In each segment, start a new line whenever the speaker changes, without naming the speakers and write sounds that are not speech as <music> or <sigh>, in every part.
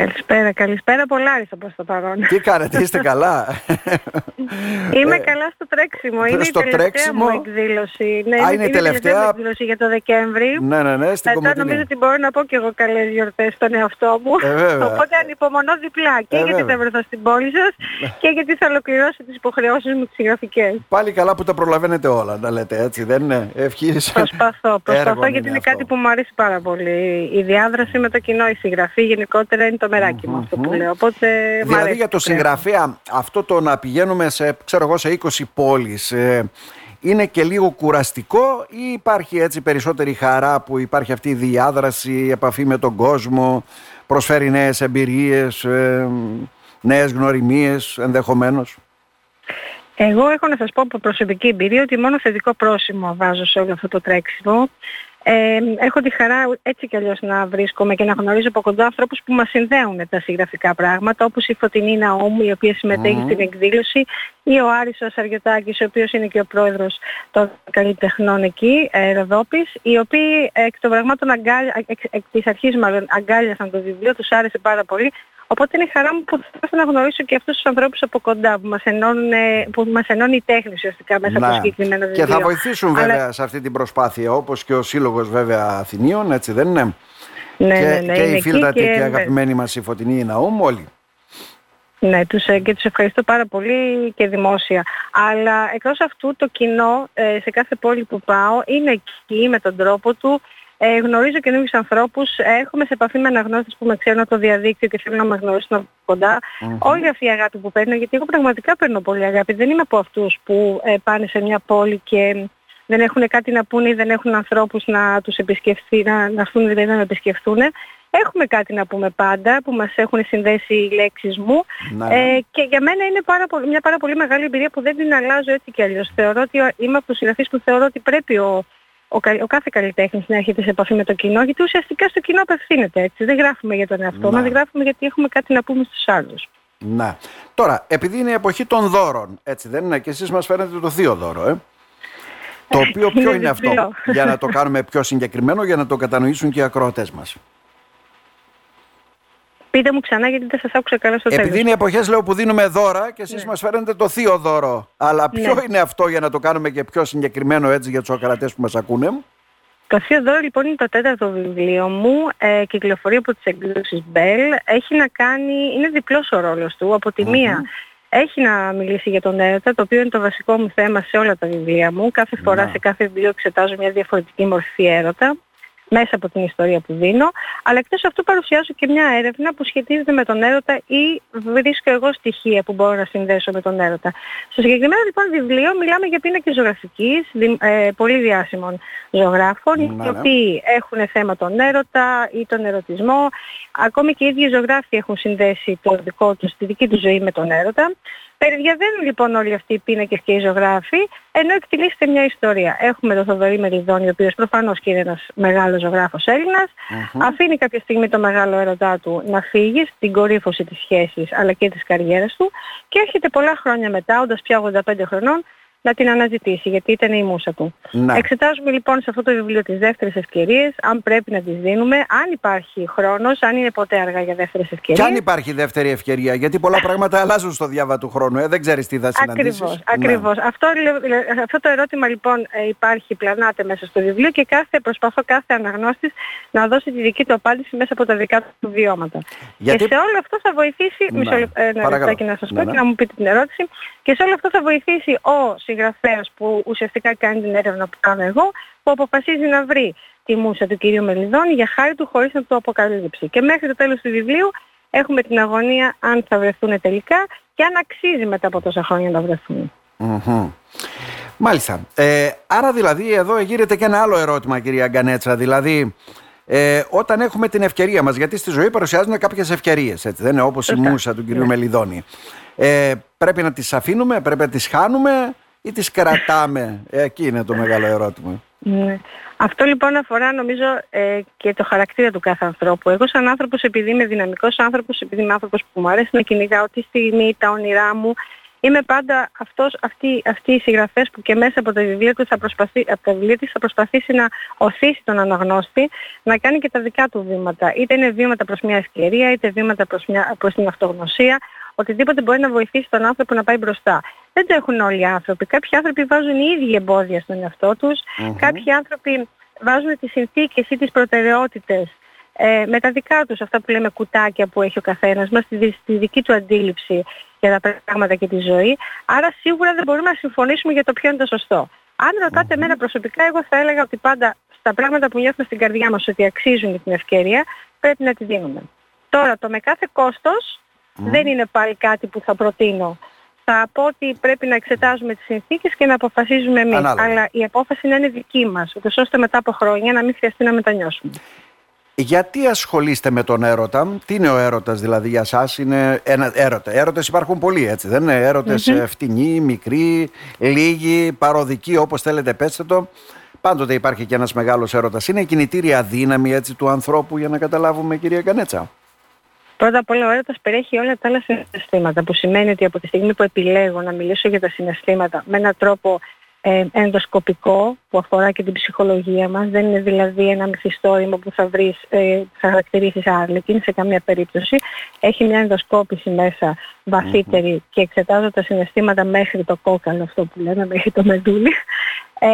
Καλησπέρα, καλησπέρα Πολάρισα προς το παρόν.
Τι κάνετε, είστε καλά; <laughs>
Είμαι ε, καλά στο τρέξιμο. Είναι
στο
η τελευταία
τρέξιμο;
μου εκδήλωση. Ναι,
Α, είναι η τελευταία.
μου εκδήλωση για το Δεκέμβρη.
Ναι, ναι, ναι, στην
Μετά
Κομωτινή.
νομίζω ότι μπορώ να πω και εγώ καλές γιορτές στον εαυτό μου.
Ε, βέβαια.
Οπότε ανυπομονώ διπλά και
Ε,
γιατί
βέβαια.
θα βρεθώ στην πόλη σας και γιατί θα ολοκληρώσω τις υποχρεώσεις μου τις συγγραφικές.
Πάλι καλά που τα προλαβαίνετε όλα, να λέτε έτσι, δεν είναι. Ευχής.
Προσπαθώ, <laughs> προσπαθώ
Έργο
γιατί είναι
αυτό.
κάτι που μου αρέσει πάρα πολύ. Η διάδραση με το κοινό, η συγγραφή γενικότερα είναι το μεράκι μου αυτό που λέω. Οπότε μ'
Δηλαδή
αρέσει
για το
που λέω.
συγγραφέα αυτό το να πηγαίνουμε σε, ξέρω εγώ, σε 20 πόλεις ε, είναι και λίγο κουραστικό ή υπάρχει έτσι περισσότερη χαρά που υπάρχει αυτή η διάδραση, η επαφή με τον κόσμο, προσφέρει νέες εμπειρίες, ε, νέες γνωριμίες ενδεχομένως;
Εγώ έχω να σας πω από προσωπική εμπειρία ότι μόνο θετικό πρόσημο βάζω σε όλο αυτό το τρέξιμο. Ε, έχω τη χαρά έτσι κι αλλιώς να βρίσκομαι και να γνωρίζω από κοντά ανθρώπους που μας συνδέουν τα συγγραφικά πράγματα όπως η Φωτεινή Ναόμου η οποία συμμετέχει στην εκδήλωση ή ο Άρης ο Σαριωτάκης ο οποίος είναι και ο πρόεδρος των καλλιτεχνών εκεί, ε, Ροδόπης οι οποίοι εκ των πραγμάτων αγκάλια, εκ, εκ της αρχής μάλλον αγκάλιασαν το βιβλίο, τους άρεσε πάρα πολύ Οπότε είναι η χαρά μου που θα ήθελα να γνωρίσω και αυτούς τους ανθρώπους από κοντά που μας, ενώνουν, ε, που μας ενώνει η τέχνη ουσιαστικά μέσα από το συγκεκριμένο βιβλίο.
Και θα βοηθήσουν
Αλλά-
βέβαια σε αυτή την προσπάθεια όπως και ο Σύλλογος βέβαια Αθηνίων, έτσι δεν είναι;
Ναι,
και,
ναι, ναι,
και
είναι
η
εκεί
φίλτατη και,
και-
αγαπημένη μας η Φωτεινή Ναούμ όλοι.
Ναι, τους, ε, και τους ευχαριστώ πάρα πολύ και δημόσια. Αλλά εκτός αυτού το κοινό ε, σε κάθε πόλη που πάω είναι εκεί με τον τρόπο του. Ε, γνωρίζω καινούριους ανθρώπους, ε, έρχομαι σε επαφή με αναγνώστες που με ξέρουν από το διαδίκτυο και θέλουν να με γνωρίσουν από κοντά. Όλη αυτή η αγάπη που παίρνω, γιατί εγώ πραγματικά παίρνω πολύ αγάπη. Δεν είμαι από αυτούς που ε, πάνε σε μια πόλη και δεν έχουν κάτι να πούνε ή δεν έχουν ανθρώπους να τους επισκεφθεί, να, να έρθουν δηλαδή να με επισκεφθούν. Έχουμε κάτι να πούμε πάντα που μας έχουν συνδέσει οι λέξεις μου
Να, ναι.
ε, και για μένα είναι πάρα πολύ, μια πάρα πολύ μεγάλη εμπειρία που δεν την αλλάζω έτσι κι αλλιώς. Θεωρώ ότι είμαι από τους συγγραφείς που θεωρώ ότι πρέπει ο, ο, κα- ο κάθε καλλιτέχνης να έρχεται σε επαφή με το κοινό γιατί ουσιαστικά στο κοινό απευθύνεται έτσι. Δεν γράφουμε για τον εαυτό
Να.
μας, γράφουμε γιατί έχουμε κάτι να πούμε στους άλλους.
Να. Τώρα, επειδή είναι η εποχή των δώρων, έτσι δεν είναι, και εσείς μας φέρετε το θείο δώρο, ε. Το <laughs> οποίο ποιο
Είναι
είναι αυτό,
διπλό.
για να το κάνουμε πιο συγκεκριμένο, για να το κατανοήσουν και οι ακροατές μας.
Πείτε μου ξανά γιατί δεν σας άκουσα καλά στο τέλος.
Επειδή είναι εποχές, λέω, που δίνουμε δώρα και εσείς μας φέρνετε το θείο δώρο. Αλλά ποιο
Ναι.
είναι αυτό για να το κάνουμε και πιο συγκεκριμένο έτσι για τους ακροατές που μας ακούνε;
Το Θείο Δώρο λοιπόν είναι το τέταρτο βιβλίο μου, ε, κυκλοφορεί από τις εκδόσεις Bell. Έχει να κάνει, είναι διπλός ο ρόλος του. Από τη μία έχει να μιλήσει για τον έρωτα, το οποίο είναι το βασικό μου θέμα σε όλα τα βιβλία μου. Κάθε φορά
Να.
σε κάθε βιβλίο εξετάζω μια διαφορετική μορφή έρωτα μέσα από την ιστορία που δίνω, αλλά εκτός αυτού παρουσιάζω και μια έρευνα που σχετίζεται με τον έρωτα ή βρίσκω εγώ στοιχεία που μπορώ να συνδέσω με τον έρωτα. Στο συγκεκριμένο λοιπόν βιβλίο μιλάμε για πίνακες ζωγραφικής, δι- ε, πολύ διάσημων ζωγράφων,
Ναι,
οι
ναι.
οποίοι έχουν θέμα τον έρωτα ή τον ερωτισμό. Ακόμη και οι ίδιοι ζωγράφοι έχουν συνδέσει το δικό τους, τη δική τους ζωή με τον έρωτα. Περιδιαβαίνουν λοιπόν όλοι αυτοί οι πίνακες και οι ζωγράφοι, ενώ εκτελήσεται μια ιστορία. Έχουμε τον Θοδωρή Μεριδόνη, ο οποίος προφανώς και είναι ένας μεγάλος ζωγράφος Έλληνας. Αφήνει κάποια στιγμή το μεγάλο έρωτά του να φύγει στην κορύφωση της σχέσης αλλά και της καριέρας του και έρχεται πολλά χρόνια μετά, όντας πια 85 χρονών, να την αναζητήσει γιατί ήταν η μουσα του.
Να.
Εξετάζουμε λοιπόν σε αυτό το βιβλίο τις δεύτερες ευκαιρίες, αν πρέπει να τις δίνουμε, αν υπάρχει χρόνος, αν είναι ποτέ αργά για δεύτερες
Και
ευκαιρίες.
αν υπάρχει δεύτερη ευκαιρία, γιατί πολλά πράγματα αλλάζουν στο διάβα του χρόνου, ε, δεν ξέρεις τι θα συναντήσεις.
Ακριβώς,
Ναι.
ακριβώς. Αυτό, λέ- λέ- αυτό το ερώτημα λοιπόν ε, υπάρχει, πλανάται μέσα στο βιβλίο και κάθε, προσπαθώ κάθε αναγνώστης να δώσει τη δική του απάντηση μέσα από τα δικά του βιώματα.
Γιατί-
Και σε όλο αυτό θα βοηθήσει,
Ναι,
μισό λεπτό, ένα
παρακαλώ.
λεπτάκι να σας
Ναι,
πω
ναι.
και να μου πείτε την ερώτηση, και σε όλο αυτό θα βοηθήσει ο συγγραφέας που ουσιαστικά κάνει την έρευνα που κάνω εγώ, που αποφασίζει να βρει τη μουσα του κυρίου Μελιδόνη για χάρη του χωρίς να το αποκαλύψει. Και μέχρι το τέλος του βιβλίου έχουμε την αγωνία αν θα βρεθούν τελικά και αν αξίζει μετά από τόσα χρόνια να βρεθούν.
Μμμ. Μάλιστα. Ε, άρα δηλαδή εδώ γύρεται και ένα άλλο ερώτημα κυρία Γκανέτσα. Δηλαδή ε, όταν έχουμε την ευκαιρία μας, γιατί στη ζωή παρουσιάζουν κάποιες ευκαιρίες, έτσι, δεν είναι όπως η
Σωστά.
μουσα του κυρίου Μελιδόνη. Ε, πρέπει να τις αφήνουμε, πρέπει να τις χάνουμε ή τις κρατάμε; Ε, εκεί είναι το μεγάλο ερώτημα.
Ναι. Αυτό λοιπόν αφορά νομίζω ε, και το χαρακτήρα του κάθε ανθρώπου. Εγώ σαν άνθρωπος επειδή είμαι δυναμικός άνθρωπος, επειδή είμαι άνθρωπος που μου αρέσει να κυνηγάω τη στιγμή, τα όνειρά μου, είμαι πάντα αυτός, αυτοί, αυτοί οι συγγραφές που και μέσα από τα βιβλία τους θα, προσπαθεί, από τα βιβλία της θα προσπαθήσει να οθήσει τον αναγνώστη να κάνει και τα δικά του βήματα. Είτε είναι βήματα προς μια ευκαιρία, είτε βήματα προς, μια, προς την αυτογνωσία, οτιδήποτε μπορεί να βοηθήσει τον άνθρωπο να πάει μπροστά. Δεν το έχουν όλοι οι άνθρωποι. Κάποιοι άνθρωποι βάζουν οι ίδιοι εμπόδια στον εαυτό τους, κάποιοι άνθρωποι βάζουν τις συνθήκες ή τις προτεραιότητες ε, με τα δικά τους αυτά που λέμε κουτάκια που έχει ο καθένας μας, στη, στη δική του αντίληψη για τα πράγματα και τη ζωή. Άρα σίγουρα δεν μπορούμε να συμφωνήσουμε για το ποιο είναι το σωστό. Αν ρωτάτε εμένα προσωπικά, εγώ θα έλεγα ότι πάντα στα πράγματα που νιώθουμε στην καρδιά μας ότι αξίζουν την ευκαιρία, πρέπει να τη δίνουμε. Τώρα, το με κάθε κόστος δεν είναι πάλι κάτι που θα προτείνω. Θα πω ότι πρέπει να εξετάζουμε τις συνθήκες και να αποφασίζουμε εμείς. Αλλά η απόφαση να είναι δική μας, ώστε μετά από χρόνια να μην χρειαστεί να μετανιώσουμε.
Γιατί ασχολείστε με τον έρωτα, τι είναι ο έρωτας δηλαδή για σας, είναι ένα έρωτα. Έρωτες υπάρχουν πολλοί έτσι, δεν είναι; Έρωτες mm-hmm. φτηνοί, μικροί, λίγοι, παροδικοί όπως θέλετε πέστε το. Πάντοτε υπάρχει και ένας μεγάλος έρωτας. Είναι η κινητήρια δύναμη έτσι του ανθρώπου για να καταλάβουμε κυρία Κανέτσα;
Πρώτα απ' όλα ο έρωτας περιέχει όλα τα άλλα συναισθήματα που σημαίνει ότι από τη στιγμή που επιλέγω να μιλήσω για τα συναισθήματα με έναν τρόπο ε, ενδοσκοπικό που αφορά και την ψυχολογία μας. Δεν είναι δηλαδή ένα μυθιστόρημα που θα βρεις, ε, θα χαρακτηρίσεις άρλικη σε καμία περίπτωση. Έχει μια ενδοσκόπηση μέσα βαθύτερη και εξετάζω τα συναισθήματα μέχρι το κόκαλο, αυτό που λέμε, μέχρι το μεντούλι. Ε,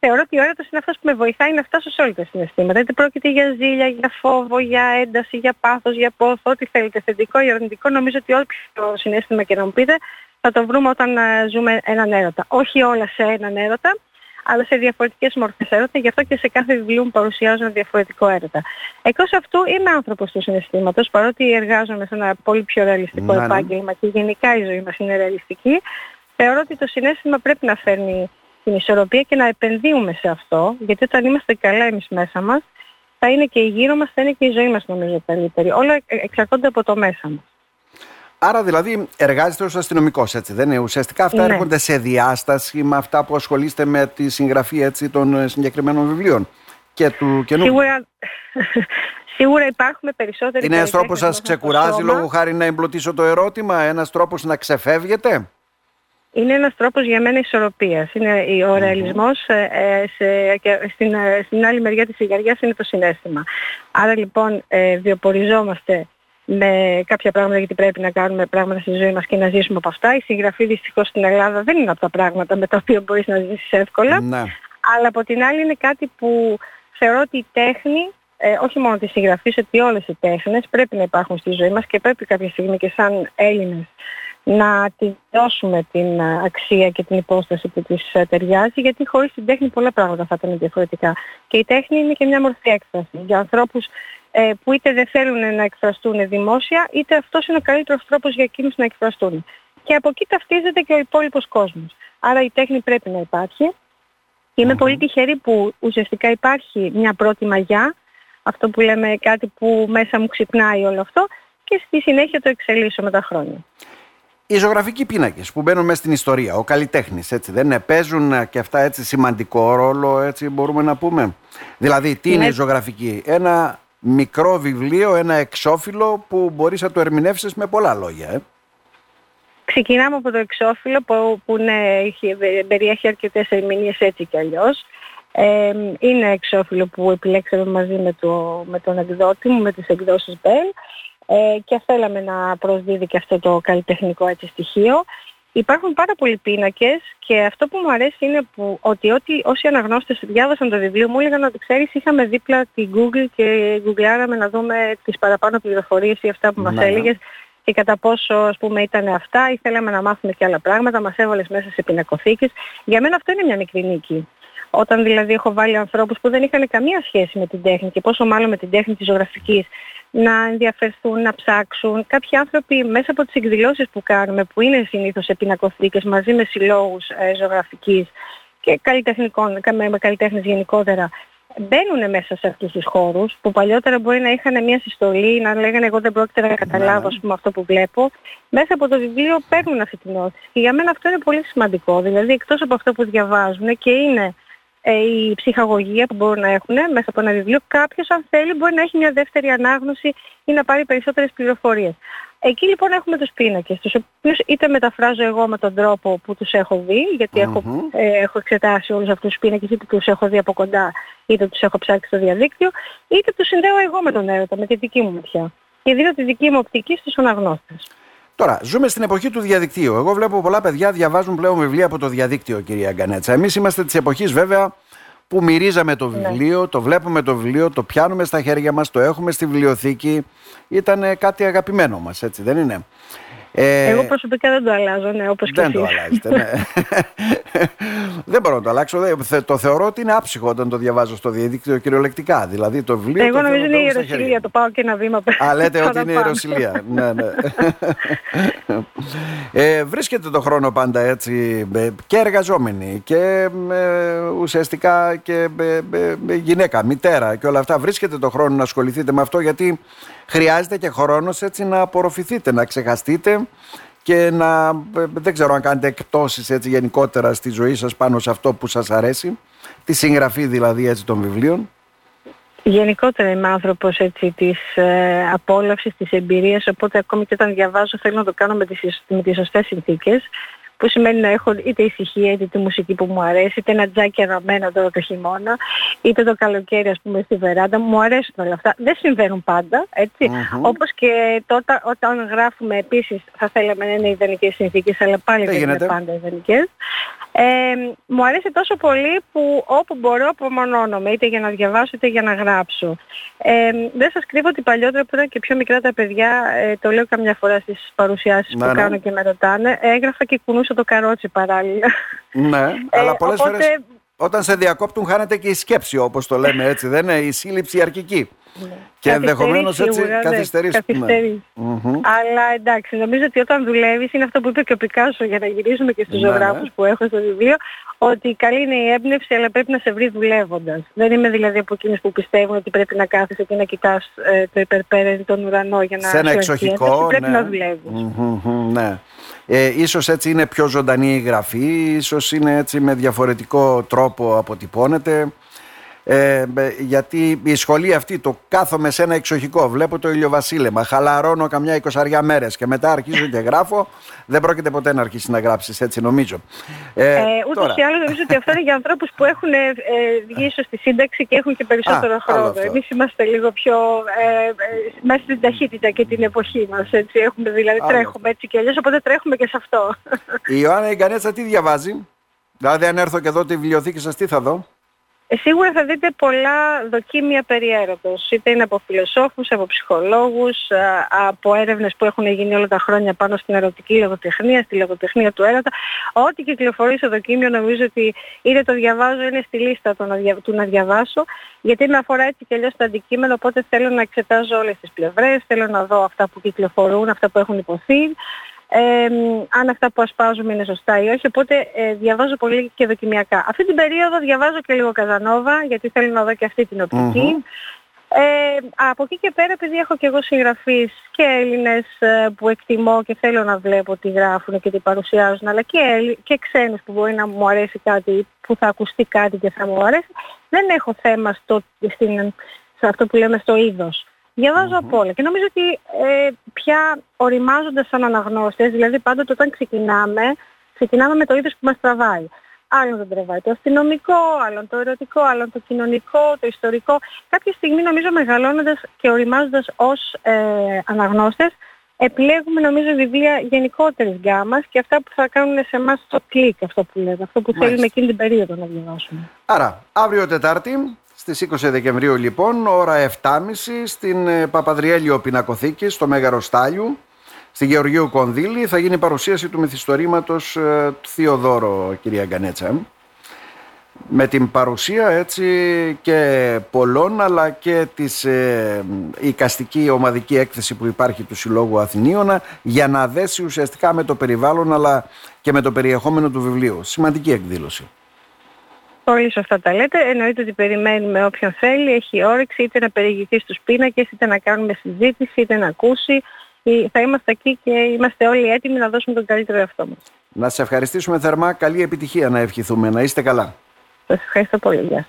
θεωρώ ότι ο έρωτας είναι αυτός που με βοηθάει να φτάσω σε όλα τα συναισθήματα. Είτε πρόκειται για ζήλια, για φόβο, για ένταση, για πάθος, για πόθο, ό,τι θέλετε θετικό ή αρνητικό. Νομίζω ότι όποιο συνέστημα και να μου πείτε θα το βρούμε όταν ε, ζούμε έναν έρωτα. Όχι όλα σε έναν έρωτα, αλλά σε διαφορετικές μορφές έρωτα, γι' αυτό και σε κάθε βιβλίο μου παρουσιάζω ένα διαφορετικό έρωτα. Εκτός αυτού είμαι άνθρωπος του συναισθήματος, παρότι εργάζομαι σε ένα πολύ πιο ρεαλιστικό ναι, ναι. επάγγελμα και γενικά η ζωή μας είναι ρεαλιστική, θεωρώ ότι το συνέστημα πρέπει να φέρνει την ισορροπία και να επενδύουμε σε αυτό, γιατί όταν είμαστε καλά εμείς μέσα μας, θα είναι και η γύρω μας, θα είναι και η ζωή μας νομίζω καλύτερη. Όλα εξαρτώνται από το μέσα μας.
Άρα δηλαδή εργάζεστε ως αστυνομικός έτσι δεν είναι; Ουσιαστικά αυτά ναι. έρχονται σε διάσταση με αυτά που ασχολείστε με τη συγγραφή έτσι, των ε, συγκεκριμένων βιβλίων και του καινού.
Σίγουρα, <laughs> σίγουρα υπάρχουν περισσότεροι
Είναι ένας τρόπος σας ξεκουράζει λόγω χάρη να εμπλωτίσω το ερώτημα, ένας τρόπος να ξεφεύγετε;
Είναι ένας τρόπος για μένα ισορροπίας. Είναι ο ρεαλισμός ε, ε, σε, και στην, στην άλλη μεριά της σιγαριάς είναι το συνέστημα. Άρα λοιπόν βιοποριζόμαστε με κάποια πράγματα γιατί πρέπει να κάνουμε πράγματα στη ζωή μας και να ζήσουμε από αυτά. Η συγγραφή δυστυχώς στην Ελλάδα δεν είναι από τα πράγματα με τα οποία μπορείς να ζήσεις εύκολα. Ναι. Αλλά από την άλλη είναι κάτι που θεωρώ ότι η τέχνη, ε, όχι μόνο της συγγραφής, ότι όλες οι τέχνες πρέπει να υπάρχουν στη ζωή μας και πρέπει κάποια στιγμή και σαν Έλληνες να τη δώσουμε την ε, αξία και την υπόσταση που της ε, ταιριάζει γιατί χωρίς την τέχνη πολλά πράγματα θα ήταν διαφορετικά. Και η τέχνη είναι και μια μορφή έκφρασης για ανθρώπους ε, που είτε δεν θέλουν να εκφραστούν δημόσια, είτε αυτός είναι ο καλύτερος τρόπος για εκείνους να εκφραστούν. Και από εκεί ταυτίζεται και ο υπόλοιπος κόσμος. Άρα η τέχνη πρέπει να υπάρχει. Είμαι πολύ τυχερή που ουσιαστικά υπάρχει μια πρώτη μαγιά, αυτό που λέμε κάτι που μέσα μου ξυπνάει όλο αυτό και στη συνέχεια το εξελίσσω με τα χρόνια.
Οι ζωγραφικοί πίνακες που μπαίνουν μέσα στην ιστορία, ο καλλιτέχνης, έτσι δεν είναι, παίζουν και αυτά έτσι σημαντικό ρόλο, έτσι μπορούμε να πούμε. Δηλαδή, τι είναι, είναι η ζωγραφική, ένα μικρό βιβλίο, ένα εξώφυλλο που μπορείς να το ερμηνεύσεις με πολλά λόγια. Ε.
Ξεκινάμε από το εξώφυλλο που, που έχει, περιέχει αρκετές ερμηνείες έτσι κι αλλιώς. Ε, είναι εξώφυλλο που επιλέξαμε μαζί με, το, με τον εκδότη μου, με τις εκδόσεις Bell ε, και θέλαμε να προσδίδει και αυτό το καλλιτεχνικό έτσι στοιχείο. Υπάρχουν πάρα πολλοί πίνακες και αυτό που μου αρέσει είναι που, ότι ό,τι, όσοι αναγνώστες διάβασαν το βιβλίο μου έλεγαν ότι ξέρεις είχαμε δίπλα την Google και γκουγκλάραμε να δούμε τις παραπάνω πληροφορίες ή αυτά που μας ναι. έλεγες και κατά πόσο ας πούμε ήταν αυτά ή θέλαμε να μάθουμε και άλλα πράγματα, μας έβαλες μέσα σε πινακοθήκες. Για μένα αυτό είναι μια μικρή νίκη. Όταν δηλαδή έχω βάλει ανθρώπους που δεν είχαν καμία σχέση με την τέχνη και πόσο μάλλον με την τέχνη της ζωγραφικής να ενδιαφερθούν, να ψάξουν. Κάποιοι άνθρωποι μέσα από τις εκδηλώσεις που κάνουμε, που είναι συνήθως σε πινακοθήκες μαζί με συλλόγους ε, ζωγραφικής και καλλιτεχνικών, με καλλιτέχνες γενικότερα, μπαίνουν μέσα σε αυτούς τους χώρους που παλιότερα μπορεί να είχαν μια συστολή, να λέγανε εγώ δεν πρόκειται να καταλάβω ναι. πούμε, αυτό που βλέπω. Μέσα από το βιβλίο παίρνουν αυτή την όθηση. Και για μένα αυτό είναι πολύ σημαντικό. Δηλαδή εκτός από αυτό που διαβάζουν και είναι ε, η ψυχαγωγία που μπορούν να έχουν μέσα από ένα βιβλίο, κάποιος αν θέλει μπορεί να έχει μια δεύτερη ανάγνωση ή να πάρει περισσότερες πληροφορίες. Εκεί λοιπόν έχουμε τους πίνακες, τους οποίους είτε μεταφράζω εγώ με τον τρόπο που τους έχω δει, γιατί έχω, ε, έχω εξετάσει όλους αυτούς τους πίνακες, είτε τους έχω δει από κοντά, είτε τους έχω ψάξει στο διαδίκτυο, είτε τους συνδέω εγώ με τον έρωτα, με τη δική μου ματιά. Και δίνω τη δική μου οπτική στους αναγνώστες.
Τώρα, ζούμε στην εποχή του διαδικτύου. Εγώ βλέπω πολλά παιδιά διαβάζουν πλέον βιβλία από το διαδίκτυο, κυρία Γκανέτσα. Εμείς είμαστε της εποχής, βέβαια, που μυρίζαμε το ναι. βιβλίο, το βλέπουμε το βιβλίο, το πιάνουμε στα χέρια μας, το έχουμε στη βιβλιοθήκη. Ήταν κάτι αγαπημένο μας, έτσι δεν είναι;
Ε, Εγώ προσωπικά δεν το αλλάζω, ναι, όπως
και Δεν το αλλάζετε, ναι. <laughs> δεν μπορώ να το αλλάξω. Το θεωρώ ότι είναι άψυχο όταν το διαβάζω στο διαδίκτυο κυριολεκτικά. Δηλαδή το βιβλίο.
Εγώ νομίζω είναι η Ιεροσιλία, το πάω και ένα βήμα
πέρα. Α, λέτε <laughs> ότι είναι η Ιεροσιλία. ναι, ναι. <laughs> ε, βρίσκεται το χρόνο πάντα έτσι και εργαζόμενοι και ε, ουσιαστικά και ε, γυναίκα, μητέρα και όλα αυτά. Βρίσκεται το χρόνο να ασχοληθείτε με αυτό γιατί χρειάζεται και χρόνος έτσι να απορροφηθείτε, να ξεχαστείτε και να, δεν ξέρω αν κάνετε εκπτώσεις έτσι γενικότερα στη ζωή σας πάνω σε αυτό που σας αρέσει, τη συγγραφή δηλαδή έτσι των βιβλίων.
Γενικότερα είμαι άνθρωπος έτσι της ε, απόλαυσης, της εμπειρίας, οπότε ακόμη και όταν διαβάζω θέλω να το κάνω με τις, με τις σωστές συνθήκες που σημαίνει να έχω είτε ησυχία είτε τη μουσική που μου αρέσει, είτε ένα τζάκι αναμένα τώρα το χειμώνα, είτε το καλοκαίρι ας πούμε στη βεράντα. Μου αρέσουν όλα αυτά. Δεν συμβαίνουν πάντα, έτσι. Όπως και τότε όταν γράφουμε επίσης θα θέλαμε να είναι ιδανικές συνθήκες, αλλά πάλι δεν είναι πάντα ιδανικές. Ε, μου αρέσει τόσο πολύ που όπου μπορώ απομονώνομαι, είτε για να διαβάσω είτε για να γράψω. Ε, δεν σας κρύβω ότι παλιότερα που ήταν και πιο μικρά τα παιδιά, ε, το λέω καμιά φορά στις παρουσιάσεις που ναι. κάνω και με ρωτάνε, έγραφα και κουνούσα το καρότσι παράλληλα.
Ναι, ε, αλλά πολλές οπότε... φορές όταν σε διακόπτουν χάνεται και η σκέψη όπως το λέμε έτσι, δεν είναι η σύλληψη αρχική. Ναι. Και ενδεχομένως έτσι ναι, καθυστερήσει.
Αλλά εντάξει, νομίζω ότι όταν δουλεύεις, είναι αυτό που είπε και ο Πικάσο για να γυρίσουμε και στους ναι, ζωγράφους ναι. που έχω στο βιβλίο, ότι καλή είναι η έμπνευση, αλλά πρέπει να σε βρει δουλεύοντας. Δεν είμαι δηλαδή από εκείνους που πιστεύουν ότι πρέπει να κάθεσαι και να κοιτάς ε, το υπερπέραν τον ουρανό για να
σε ένα εξοχικό.
Πρέπει να δουλεύεις.
ναι. Ε, ίσως έτσι είναι πιο ζωντανή η γραφή, ίσως είναι έτσι με διαφορετικό τρόπο αποτυπώνεται. Ε, γιατί η σχολή αυτή το κάθομαι σε ένα εξοχικό, βλέπω το ηλιοβασίλεμα, χαλαρώνω καμιά εικοσαριά μέρες και μετά αρχίζω και γράφω, δεν πρόκειται ποτέ να αρχίσεις να γράψεις έτσι νομίζω.
Ε, ε, ούτως ή άλλως νομίζω ότι αυτό είναι για ανθρώπους που έχουν ε, βγει ίσως στη σύνταξη και έχουν και περισσότερο Α, χρόνο. Εμείς είμαστε λίγο πιο ε, ε, μέσα στην ταχύτητα και την εποχή μας, έτσι, έχουμε, δηλαδή άλλο. τρέχουμε έτσι και αλλιώς, οπότε τρέχουμε και σε αυτό.
Η Ιωάννα Ιγκανέτσα τι διαβάζει, δηλαδή αν έρθω και εδώ τη βιβλιοθήκη σας τι θα δω;
Ε, σίγουρα θα δείτε πολλά δοκίμια περί έρωτος, είτε είναι από φιλοσόφους, από ψυχολόγους, από έρευνες που έχουν γίνει όλα τα χρόνια πάνω στην ερωτική λογοτεχνία, στη λογοτεχνία του έρωτα. Ό,τι κυκλοφορεί στο δοκίμιο νομίζω ότι είτε το διαβάζω, είναι στη λίστα του να, του να διαβάσω, γιατί με αφορά έτσι και αλλιώς το αντικείμενο, οπότε θέλω να εξετάζω όλες τις πλευρές, θέλω να δω αυτά που κυκλοφορούν, αυτά που έχουν υποθεί ε, αν αυτά που ασπάζουμε είναι σωστά ή όχι. Οπότε ε, διαβάζω πολύ και δοκιμιακά. Αυτή την περίοδο διαβάζω και λίγο Καζανόβα, γιατί θέλω να δω και αυτή την οπτικη Ε, από εκεί και πέρα, επειδή έχω και εγώ συγγραφείς και Έλληνες ε, που εκτιμώ και θέλω να βλέπω τι γράφουν και τι παρουσιάζουν, αλλά και, και ξένους που μπορεί να μου αρέσει κάτι, που θα ακουστεί κάτι και θα μου αρέσει, δεν έχω θέμα στο, στην, σε αυτό που λέμε στο είδος. Διαβάζω mm-hmm. από όλα και νομίζω ότι ε, πια οριμάζοντας σαν αναγνώστες, δηλαδή πάντοτε όταν ξεκινάμε, ξεκινάμε με το είδος που μας τραβάει. Άλλον δεν τραβάει το αστυνομικό, άλλον το ερωτικό, άλλον το κοινωνικό, το ιστορικό. Κάποια στιγμή νομίζω μεγαλώνοντας και οριμάζοντας ως ε, αναγνώστες, επιλέγουμε νομίζω βιβλία γενικότερης γκάμας και αυτά που θα κάνουν σε εμάς το κλικ αυτό που λέμε, αυτό που θέλουμε εκείνη την περίοδο να διαβάσουμε.
Άρα, αύριο Τετάρτη στις 20 Δεκεμβρίου λοιπόν, ώρα 7.30 στην ε, Παπαδριέλιο Πινακοθήκη, στο Μέγαρο Στάλιου, στη Γεωργίου Κονδύλη, θα γίνει παρουσίαση του μυθιστορήματος ε, του Θεοδόρο, κυρία Γκανέτσα. Με την παρουσία έτσι και πολλών αλλά και της ε, οικαστική ομαδική έκθεση που υπάρχει του Συλλόγου Αθηνίωνα για να δέσει ουσιαστικά με το περιβάλλον αλλά και με το περιεχόμενο του βιβλίου. Σημαντική εκδήλωση.
Πολύ σωστά τα λέτε. Εννοείται ότι περιμένουμε όποιον θέλει, έχει όρεξη, είτε να περιηγηθεί στους πίνακες, είτε να κάνουμε συζήτηση, είτε να ακούσει. Θα είμαστε εκεί και είμαστε όλοι έτοιμοι να δώσουμε τον καλύτερο εαυτό μας.
Να σε ευχαριστήσουμε θερμά. Καλή επιτυχία να ευχηθούμε. Να είστε καλά.
Σας ευχαριστώ πολύ. Γεια